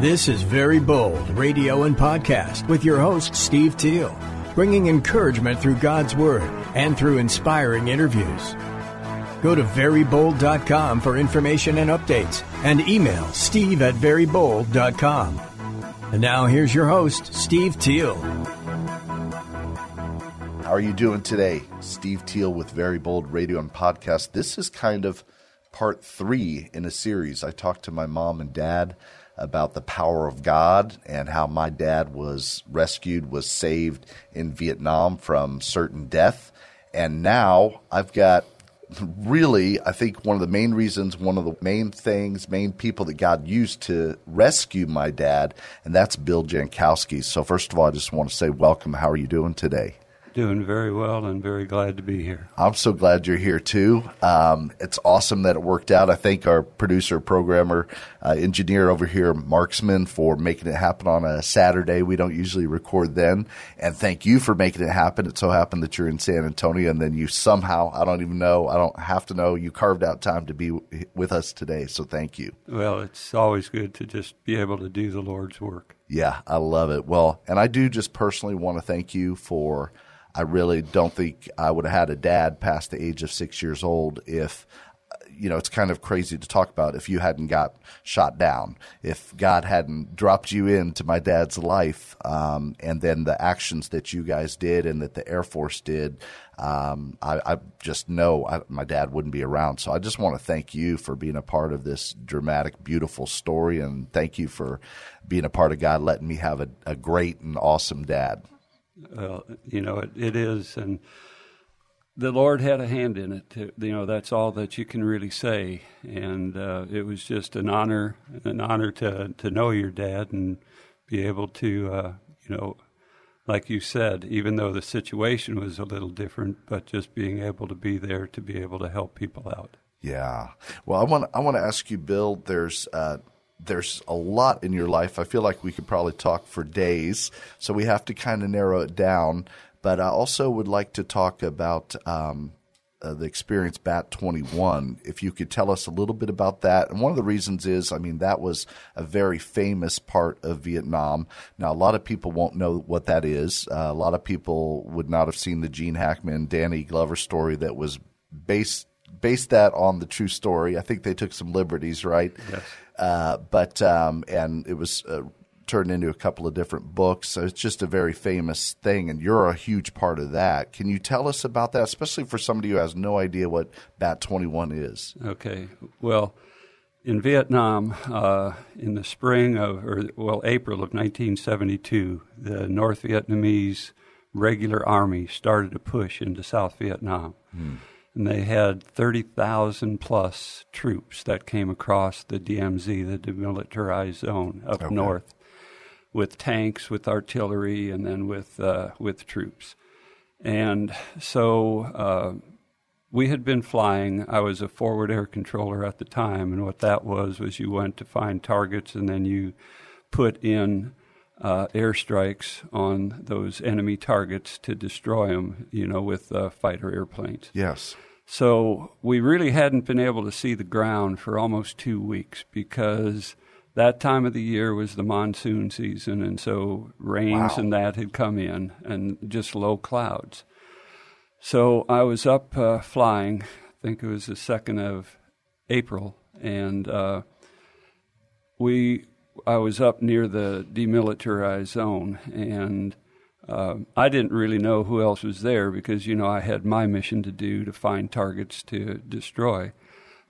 This is Very Bold Radio and Podcast with your host, Steve Teal, bringing encouragement through God's Word and through inspiring interviews. Go to verybold.com for information and updates and email steve at verybold.com. And now here's your host, Steve Teal. How are you doing today? Steve Teal with Very Bold Radio and Podcast. This is kind of part three in a series. I talked to my mom and dad about the power of God and how my dad was rescued, was saved in Vietnam from certain death. And now I've got really, I think one of the main reasons, one of the main things, main people that God used to rescue my dad, and that's Bill Jankowski. So, first of all, I just want to say welcome. How are you doing today? Doing very well and very glad to be here. I'm so glad you're here too. Um, it's awesome that it worked out. I thank our producer, programmer, uh, engineer over here, Marksman, for making it happen on a Saturday. We don't usually record then. And thank you for making it happen. It so happened that you're in San Antonio and then you somehow, I don't even know, I don't have to know, you carved out time to be with us today. So thank you. Well, it's always good to just be able to do the Lord's work. Yeah, I love it. Well, and I do just personally want to thank you for I really don't think I would have had a dad past the age of six years old if you know, it's kind of crazy to talk about if you hadn't got shot down, if God hadn't dropped you into my dad's life, um, and then the actions that you guys did and that the Air Force did, um, I, I, just know I, my dad wouldn't be around. So I just want to thank you for being a part of this dramatic, beautiful story, and thank you for being a part of God letting me have a, a great and awesome dad. You know, it, it is, and the Lord had a hand in it. You know, that's all that you can really say. And uh, it was just an honor, an honor to to know your dad and be able to, uh, you know, like you said, even though the situation was a little different, but just being able to be there to be able to help people out. Yeah. Well, I want I want to ask you, Bill. There's uh, there's a lot in your life. I feel like we could probably talk for days, so we have to kind of narrow it down. But I also would like to talk about um, uh, the experience BAT 21. If you could tell us a little bit about that. And one of the reasons is, I mean, that was a very famous part of Vietnam. Now, a lot of people won't know what that is. Uh, a lot of people would not have seen the Gene Hackman, Danny Glover story that was based based that on the true story. I think they took some liberties, right? Yes. Uh, but um, and it was uh, turned into a couple of different books. So it's just a very famous thing, and you're a huge part of that. Can you tell us about that, especially for somebody who has no idea what Bat 21 is? Okay. Well, in Vietnam, uh, in the spring of, or well, April of 1972, the North Vietnamese regular army started a push into South Vietnam. Hmm and they had 30,000 plus troops that came across the DMZ, the demilitarized zone up okay. north, with tanks, with artillery, and then with uh, with troops. And so uh, we had been flying. I was a forward air controller at the time, and what that was was you went to find targets, and then you put in uh, airstrikes on those enemy targets to destroy them, you know, with uh, fighter airplanes. Yes. So we really hadn't been able to see the ground for almost two weeks because that time of the year was the monsoon season, and so rains wow. and that had come in, and just low clouds. So I was up uh, flying. I think it was the second of April, and uh, we. I was up near the demilitarized zone, and uh, I didn't really know who else was there because, you know, I had my mission to do to find targets to destroy.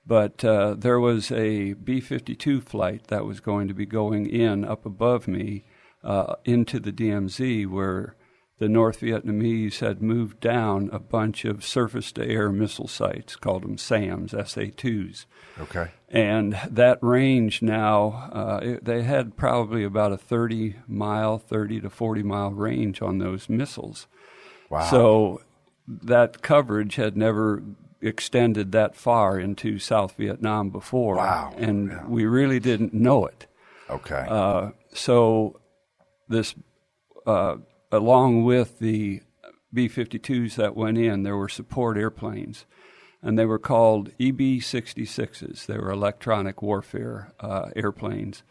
But uh, there was a B 52 flight that was going to be going in up above me uh, into the DMZ where the North Vietnamese had moved down a bunch of surface to air missile sites, called them SAMs, SA 2s. Okay. And that range now, uh, it, they had probably about a 30 mile, 30 to 40 mile range on those missiles. Wow. So that coverage had never extended that far into South Vietnam before. Wow. And Yeah. we really didn't know it. Okay. Uh, so this, uh, along with the B-52s that went in, there were support airplanes, and they were called EB-66s. They were electronic warfare uh, airplanes,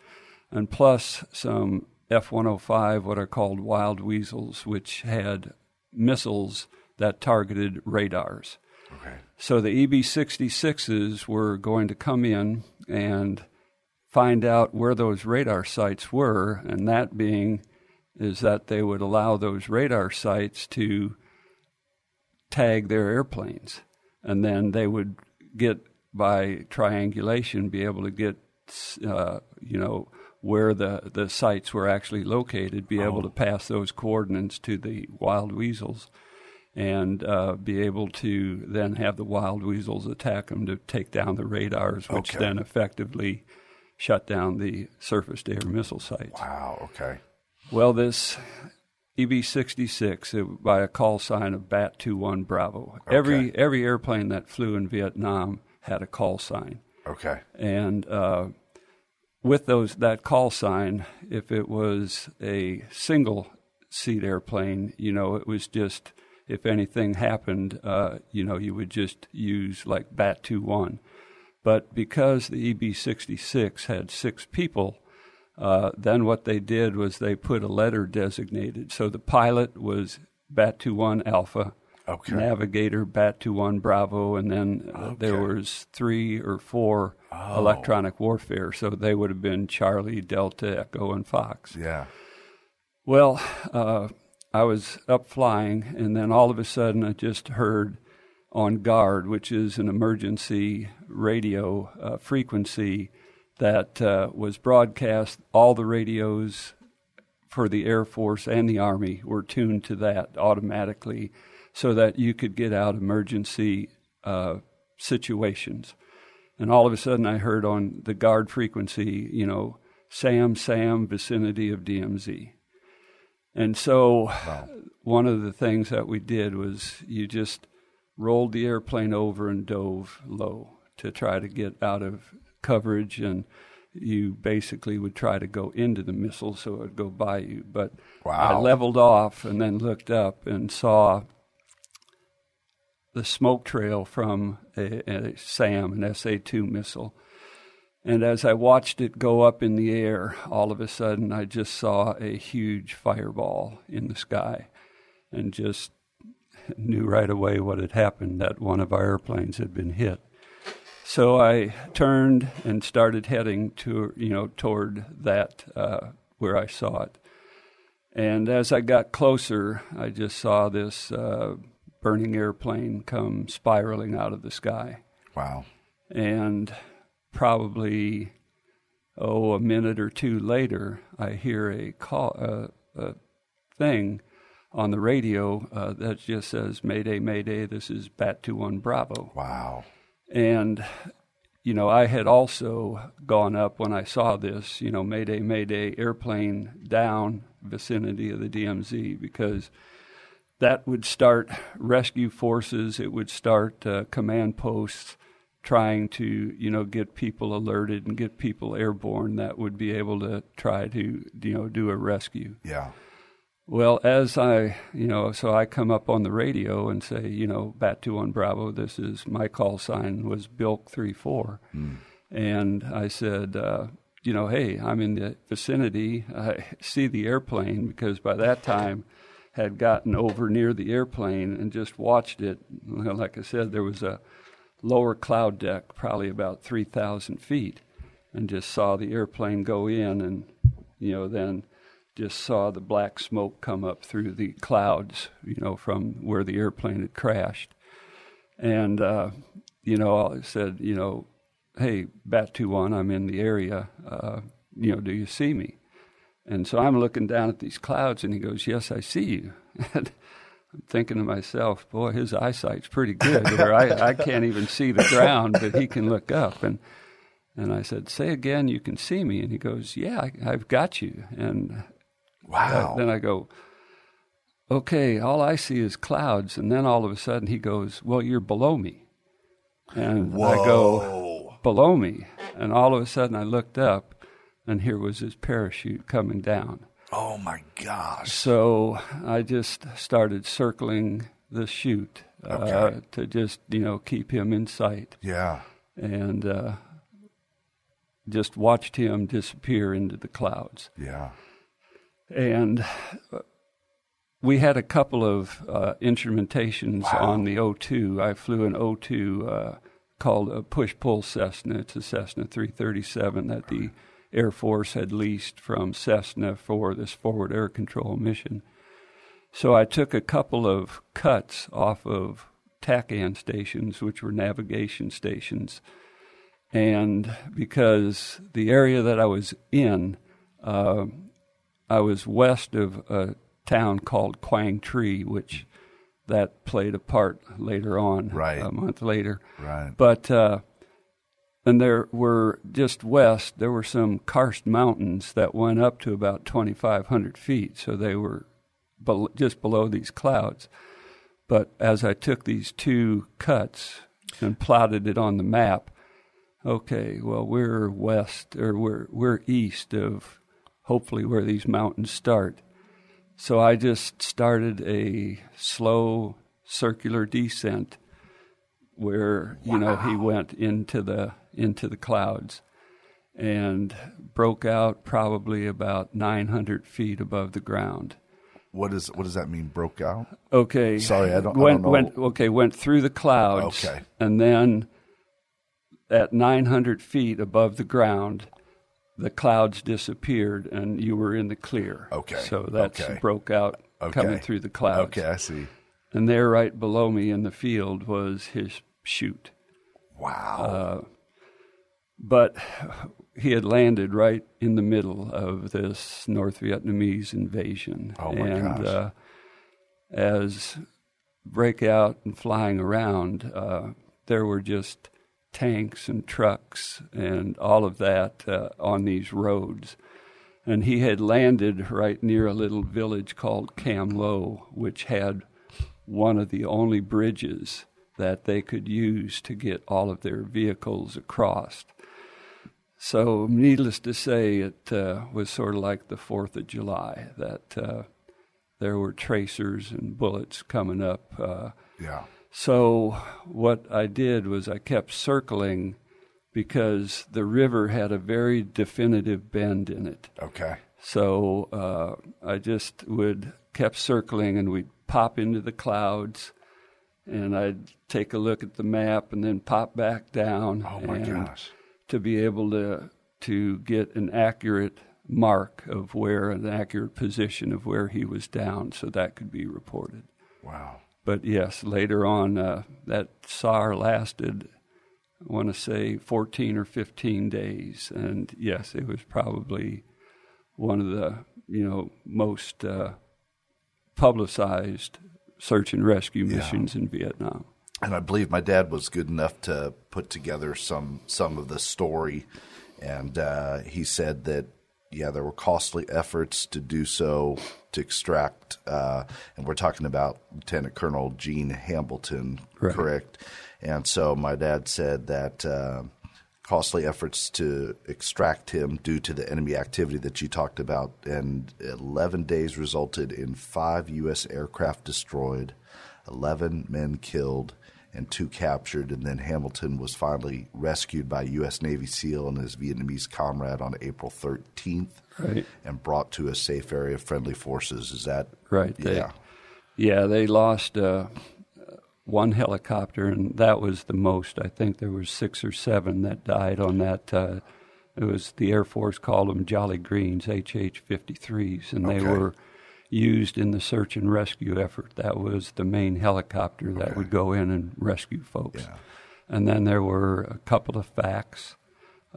and plus some F-105, what are called wild weasels, which had missiles that targeted radars. okay. So the EB-66s were going to come in and find out where those radar sites were, and that being is that they would allow those radar sites to tag their airplanes, and then they would get by triangulation be able to get uh, you know where the the sites were actually located, be able to pass those coordinates to the wild weasels. And uh, be able to then have the wild weasels attack them to take down the radars, which Okay. then effectively shut down the surface to air missile sites. Wow. Okay. Well, this EB 66 by a call sign of BAT 21 Bravo. Every, every airplane that flew in Vietnam had a call sign. Okay. And uh, with those that call sign, if it was a single seat airplane, you know, it was just if anything happened, uh, you know, you would just use like BAT 21. But because the EB 66 had six people, uh, then what they did was they put a letter designated. So the pilot was BAT 21 Alpha, Okay. navigator BAT 21 Bravo, and then uh, there was three or four electronic warfare. So they would have been Charlie, Delta, Echo, and Fox. Yeah. Well, uh, I was up flying, and then all of a sudden I just heard on guard, which is an emergency radio uh, frequency that uh, was broadcast. All the radios for the Air Force and the Army were tuned to that automatically so that you could get out emergency uh, situations. And all of a sudden, I heard on the guard frequency, you know, Sam, Sam, vicinity of DMZ. And so, one of the things that we did was you just rolled the airplane over and dove low to try to get out of coverage, and you basically would try to go into the missile so it would go by you. But I leveled off and then looked up and saw the smoke trail from a, a SAM, an SA 2 missile. And as I watched it go up in the air, all of a sudden I just saw a huge fireball in the sky and just knew right away what had happened that one of our airplanes had been hit. So I turned and started heading to you know toward that uh, where I saw it. And as I got closer, I just saw this uh, burning airplane come spiraling out of the sky Wow. and probably oh a minute or two later i hear a call uh, a thing on the radio uh, that just says mayday mayday this is bat 21 bravo Wow. And you know i had also gone up when i saw this you know mayday mayday airplane down vicinity of the dmz because that would start rescue forces it would start uh, command posts trying to you know get people alerted and get people airborne that would be able to try to you know do a rescue Yeah. Well, as I, you know, so I come up on the radio and say, you know, Bat 21 Bravo, this is my call sign was Bilk 34. And I said, uh, you know, hey, I'm in the vicinity. I see the airplane because by that time had gotten over near the airplane and just watched it. Like I said, there was a lower cloud deck, probably about 3,000 feet, and just saw the airplane go in and, you know, then just saw the black smoke come up through the clouds, you know, from where the airplane had crashed. And, uh, you know, I said, you know, hey, Bat 21, I'm in the area. Uh, you know, do you see me? And so I'm looking down at these clouds, and he goes, Yes, I see you. And I'm thinking to myself, Boy, his eyesight's pretty good, where I, I can't even see the ground, but he can look up. And, and I said, Say again, you can see me. And he goes, Yeah, I, I've got you. And Wow. uh, then I go, okay, all I see is clouds. And then all of a sudden he goes, well, you're below me. And I go, below me. And all of a sudden I looked up and here was his parachute coming down. oh my gosh. So I just started circling the chute uh, to just, you know, keep him in sight. Yeah. And uh, just watched him disappear into the clouds. Yeah. And we had a couple of uh, instrumentations on the O2. I flew an O2 uh, called a push pull Cessna. It's a Cessna 337 that the Air Force had leased from Cessna for this forward air control mission. So I took a couple of cuts off of TACAN stations, which were navigation stations. And because the area that I was in, uh, I was west of a town called Quang Tri, which that played a part later on, Right. a month later. Right. But uh, and there were just west. There were some karst mountains that went up to about 2,500 feet, so they were bel just below these clouds. But as I took these two cuts and plotted it on the map, okay, well we're west or we're we're east of hopefully where these mountains start. So I just started a slow circular descent where you know he went into the into the clouds and broke out probably about 900 feet above the ground. What is what does that mean? Broke out? Okay. Sorry, I don't- I don't know. Went, okay, went through the clouds. Okay. And then at 900 feet above the ground, the clouds disappeared and you were in the clear. Okay, So that's okay. broke out Okay. coming through the clouds. Okay, I see. And there, right below me in the field, was his chute. Wow. But he had landed right in the middle of this North Vietnamese invasion. Oh, my and gosh. Uh, as breakout and flying around, uh, there were just tanks and trucks and all of that uh, on these roads. And he had landed right near a little village called Cam Lo, which had one of the only bridges that they could use to get all of their vehicles across. So, needless to say, it uh, was sort of like the Fourth of July that uh, there were tracers and bullets coming up. Uh, yeah. So, what I did was I kept circling because the river had a very definitive bend in it. Okay. So uh, I just would kept circling, and we'd pop into the clouds, and I'd take a look at the map, and then pop back down. Oh my and gosh. To be able to to get an accurate mark of where an accurate position of where he was down, so that could be reported. Wow. But yes, later on, uh, that SAR lasted, I want to say, 14 or 15 days. And yes, it was probably one of the, you know, most uh, publicized search and rescue missions in Vietnam. and I believe my dad was good enough to put together some some of the story, and uh, he said that yeah, there were costly efforts to do so to extract, uh, and we're talking about Lieutenant Colonel Gene Hambleton, Right. correct? And so my dad said that. Uh, Costly efforts to extract him due to the enemy activity that you talked about, and 11 days resulted in five U.S. aircraft destroyed, 11 men killed, and two captured. And then Hambleton was finally rescued by a U.S. Navy SEAL and his Vietnamese comrade on April 13th Right. and brought to a safe area of friendly forces. Is that Right. They, Yeah. Yeah, they lost uh, one helicopter, and that was the most. I think there were six or seven that died on that. Uh, it was the Air Force called them Jolly Greens, HH-53s, and they Okay. were used in the search and rescue effort. That was the main helicopter that would go in and rescue folks. Yeah. And then there were a couple of facts,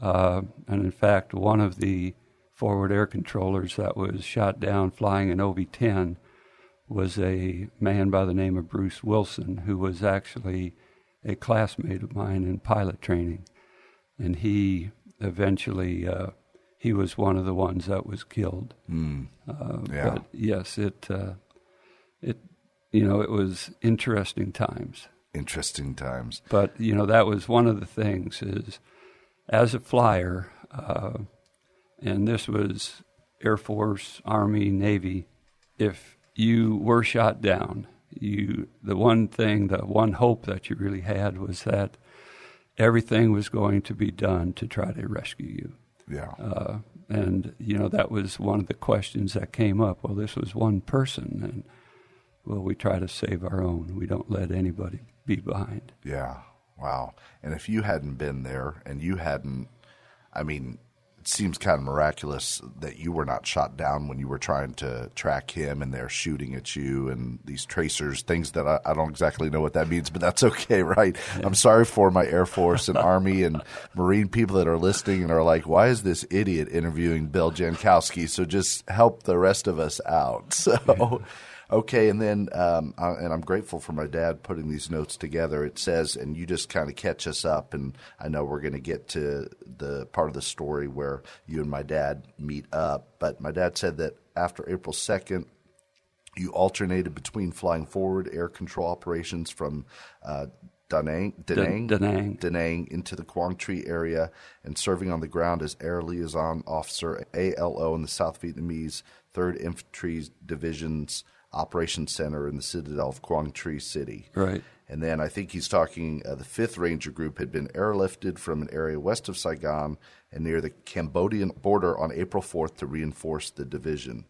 uh, and in fact, one of the forward air controllers that was shot down flying an OV 10 was a man by the name of Bruce Wilson, who was actually a classmate of mine in pilot training. And he eventually, uh, he was one of the ones that was killed. Mm. Uh, Yeah. But yes, it, uh, it, you know, it was interesting times. Interesting times. But you know, that was one of the things is, as a flyer, uh, and this was Air Force, Army, Navy. If you were shot down, you the one thing, the one hope that you really had was that everything was going to be done to try to rescue you. Yeah. Uh, and you know that was one of the questions that came up. Well, this was one person, and well, we try to save our own. We don't let anybody be behind. Yeah. Wow. And if you hadn't been there and you hadn't, I mean, seems kind of miraculous that you were not shot down when you were trying to track him and they're shooting at you and these tracers, things that I, I don't exactly know what that means, but that's okay, right? I'm sorry for my Air Force and Army and Marine people that are listening and are like, why is this idiot interviewing Bill Jankowski? So just help the rest of us out. So. Okay, and then um, I, and I'm grateful for my dad putting these notes together. It says, and you just kind of catch us up, and I know we're going to get to the part of the story where you and my dad meet up. But my dad said that after April 2nd, you alternated between flying forward air control operations from uh, Da Nang, Da Da- Nang, Da Nang. Da Nang into the Quang Tri area and serving on the ground as Air Liaison Officer ALO in the South Vietnamese 3rd Infantry Division's Operations Center in the Citadel of Quang Tri City. Right. And then I think he's talking uh, the 5th Ranger Group had been airlifted from an area west of Saigon and near the Cambodian border on April 4th to reinforce the division.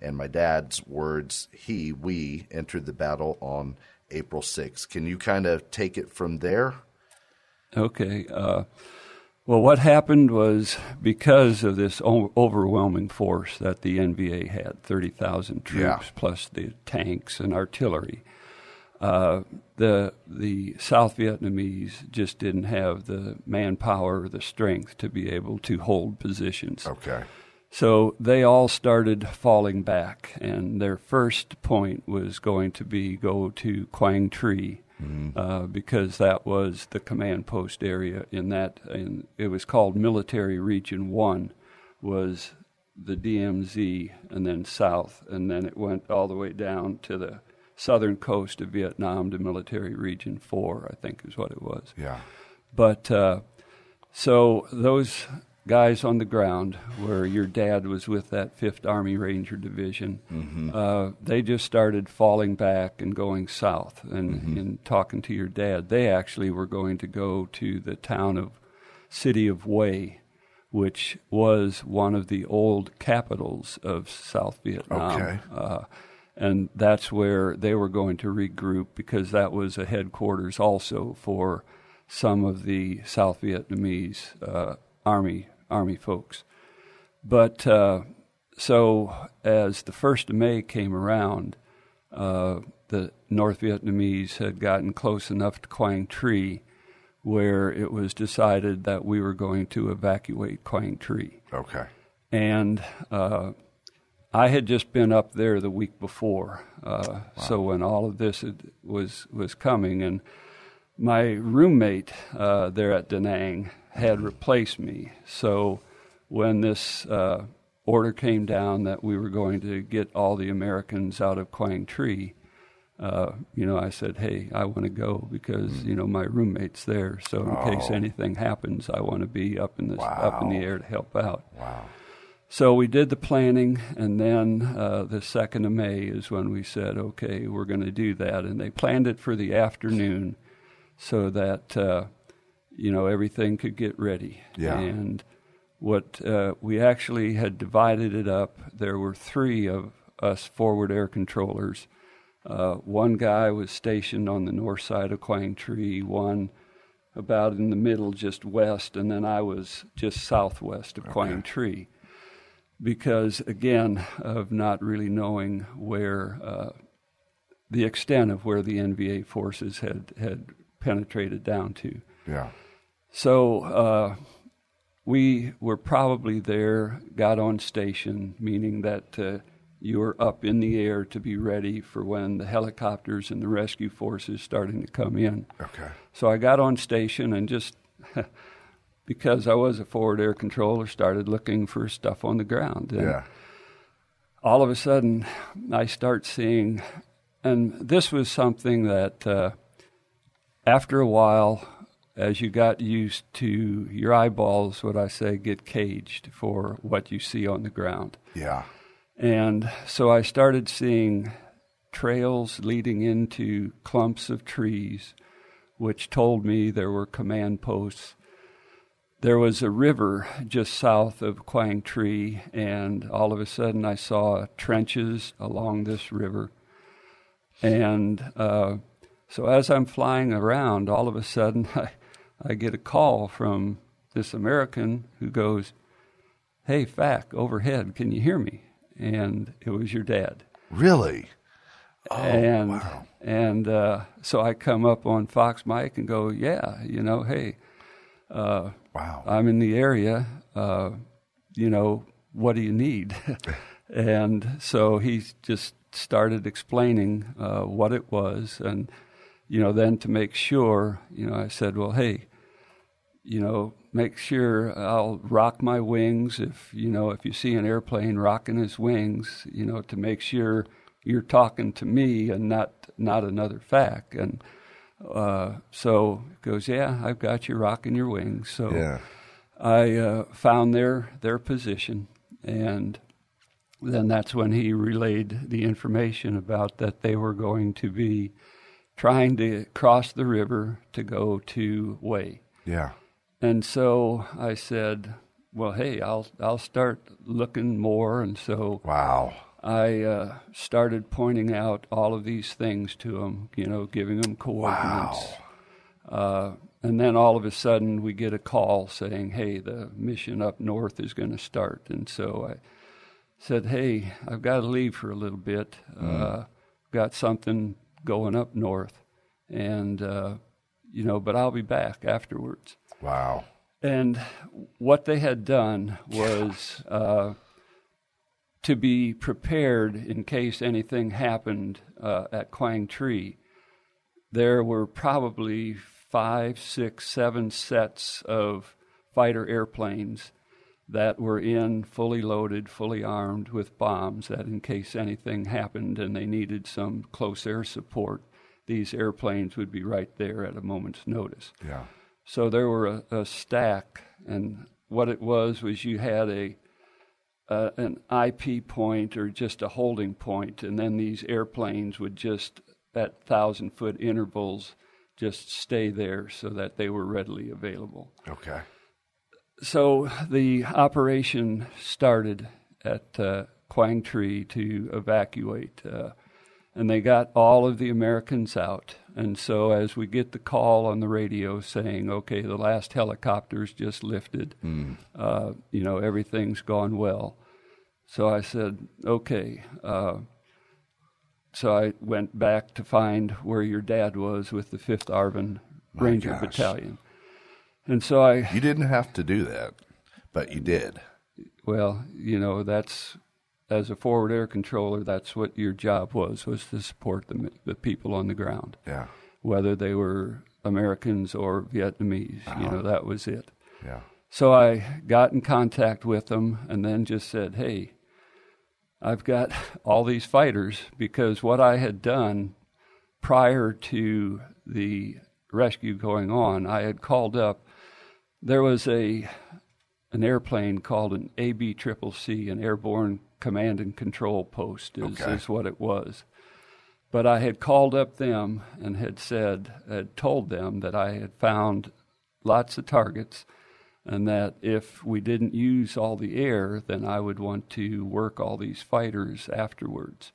And my dad's words, he, we, entered the battle on April 6th. Can you kind of take it from there? Okay. Uh, well, what happened was because of this o- overwhelming force that the NVA had 30,000 troops Yeah. plus the tanks and artillery. Uh, the the South Vietnamese just didn't have the manpower or the strength to be able to hold positions. Okay. So they all started falling back, and their first point was going to be go to Quang Tri, uh, because that was the command post area in that, and it was called Military Region One, was the DMZ, and then south, and then it went all the way down to the southern coast of Vietnam to Military Region Four, I think is what it was. Yeah. But uh, so those guys on the ground, where your dad was with that Fifth Army Ranger Division, uh, they just started falling back and going south. And in talking to your dad, they actually were going to go to the town of city of Hue, which was one of the old capitals of South Vietnam. Okay. Uh, and that's where they were going to regroup because that was a headquarters also for some of the South Vietnamese uh, army army folks. But uh, so as the first of May came around, uh, the North Vietnamese had gotten close enough to Quang Tri where it was decided that we were going to evacuate Quang Tri Okay. and uh, I had just been up there the week before. Uh, So when all of this had, was was coming, and my roommate uh, there at Da Nang had replaced me. So when this uh, order came down that we were going to get all the Americans out of Quang Tri, uh, you know, I said, "Hey, I want to go because you know my roommate's there. So in case Oh. anything happens, I want to be up in the up in the air to help out." Wow. So we did the planning, and then uh, the second of May is when we said, "Okay, we're going to do that." And they planned it for the afternoon, so that uh, you know everything could get ready. Yeah. And what uh, we actually had divided it up. There were three of us forward air controllers. Uh, one guy was stationed on the north side of Quang Tri. One about in the middle, just west, and then I was just southwest of Quang Tri because again of not really knowing where uh, the extent of where the NVA forces had had penetrated down to. Yeah. So uh, we were probably there, got on station, meaning that uh, you were up in the air to be ready for when the helicopters and the rescue forces starting to come in. Okay. So I got on station and just because I was a forward air controller, started looking for stuff on the ground. And Yeah. all of a sudden, I start seeing, and this was something that uh, after a while, as you got used to your eyeballs, what I say, get caged for what you see on the ground. Yeah. And so I started seeing trails leading into clumps of trees, which told me there were command posts. There was a river just south of Quang Tri, and all of a sudden I saw trenches along this river. And uh, so as I'm flying around, all of a sudden I, I get a call from this American who goes, Hey, FAC, overhead, can you hear me? And it was your dad. Really? and Oh, wow. and uh, so I come up on Fox Mike and go, Yeah, you know, hey, Wow. I'm in the area. Uh, you know, what do you need? and so he just started explaining uh, what it was, and you know, then to make sure, you know, I said, well, hey, you know, make sure I'll rock my wings. If you know, if you see an airplane rocking his wings, you know, to make sure you're talking to me and not not another fact. And uh, so he goes, yeah, I've got you rocking your wings. So Yeah. I uh, found their their position, and then that's when he relayed the information about that they were going to be trying to cross the river to go to Hue. Yeah. And so I said, "Well, hey, I'll I'll start looking more." And so Wow. I uh, started pointing out all of these things to him, you know, giving him coordinates. Uh, and then all of a sudden, we get a call saying, "Hey, the mission up north is going to start." And so I said, "Hey, I've got to leave for a little bit. Uh, got something going up north, and uh, you know, but I'll be back afterwards." Wow. And what they had done was uh, to be prepared in case anything happened uh, at Quang Tri. There were probably five, six, seven sets of fighter airplanes that were in fully loaded, fully armed with bombs, that in case anything happened and they needed some close air support, these airplanes would be right there at a moment's notice. Yeah. So there were a, a stack, and what it was was you had a uh, an IP point or just a holding point, and then these airplanes would just at thousand foot intervals just stay there so that they were readily available. Okay. So the operation started at uh, Quang Tri to evacuate, uh, and they got all of the Americans out. And so as we get the call on the radio saying, "Okay, the last helicopters just lifted," uh, you know, everything's gone well. So I said, "Okay." Uh, so I went back to find where your dad was with the Fifth ARVN Ranger gosh. Battalion. And so I You didn't have to do that, but you did. Well, you know, that's as a forward air controller, that's what your job was was to support the the people on the ground, Yeah. whether they were Americans or Vietnamese. You uh-huh. know, that was it. Yeah. So I got in contact with them and then just said, "Hey, I've got all these fighters because what I had done prior to the rescue going on, I had called up. There was a an airplane called an AB Triple C, an Airborne Command and Control Post, is, Okay. is what it was. But I had called up them and had said, had told them that I had found lots of targets and that if we didn't use all the air, then I would want to work all these fighters afterwards.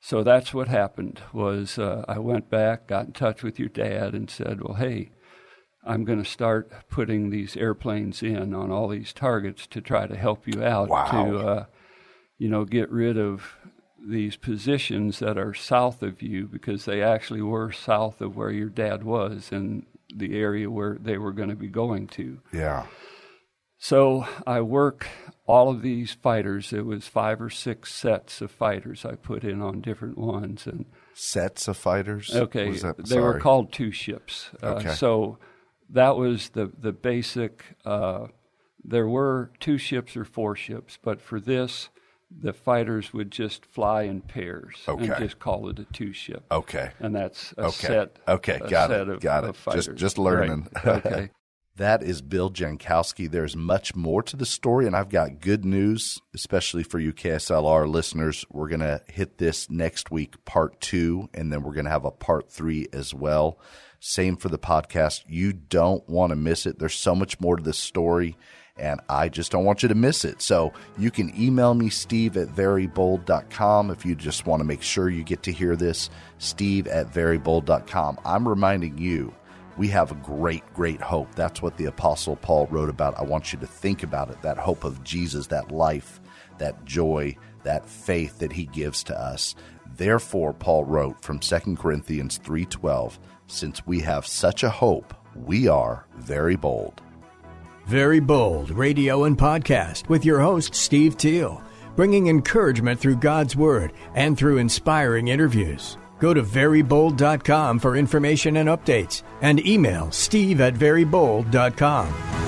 So that's what happened. Was uh, I went back, got in touch with your dad, and said, "Well, hey, I'm going to start putting these airplanes in on all these targets to try to help you out Wow. to, uh, you know, get rid of these positions that are south of you because they actually were south of where your dad was and the area where they were going to be going to." Yeah. So I work all of these fighters. It was five or six sets of fighters I put in on different ones, and Sets of fighters. okay, they were called two ships. Uh, Okay. so that was the the basic. Uh, there were two ships or four ships, but for this, the fighters would just fly in pairs and just call it a two ship. Okay. and that's a Okay. set. Okay, got it. Of, got it. fighters. Just just learning. Right. Okay. That is Bill Jankowski. There's much more to the story, and I've got good news, especially for you KSLR listeners. We're going to hit this next week, part two, and then we're going to have a part three as well. Same for the podcast. You don't want to miss it. There's so much more to this story, and I just don't want you to miss it. So you can email me, steve at verybold.com, if you just want to make sure you get to hear this, steve at verybold.com. I'm reminding you we have a great, great hope. That's what the Apostle Paul wrote about. I want you to think about it that hope of Jesus, that life, that joy, that faith that he gives to us. Therefore, Paul wrote from 2 Corinthians 3:12, since we have such a hope, we are very bold. Very Bold Radio and Podcast with your host, Steve Teal, bringing encouragement through God's Word and through inspiring interviews. Go to verybold.com for information and updates and email steve at verybold.com.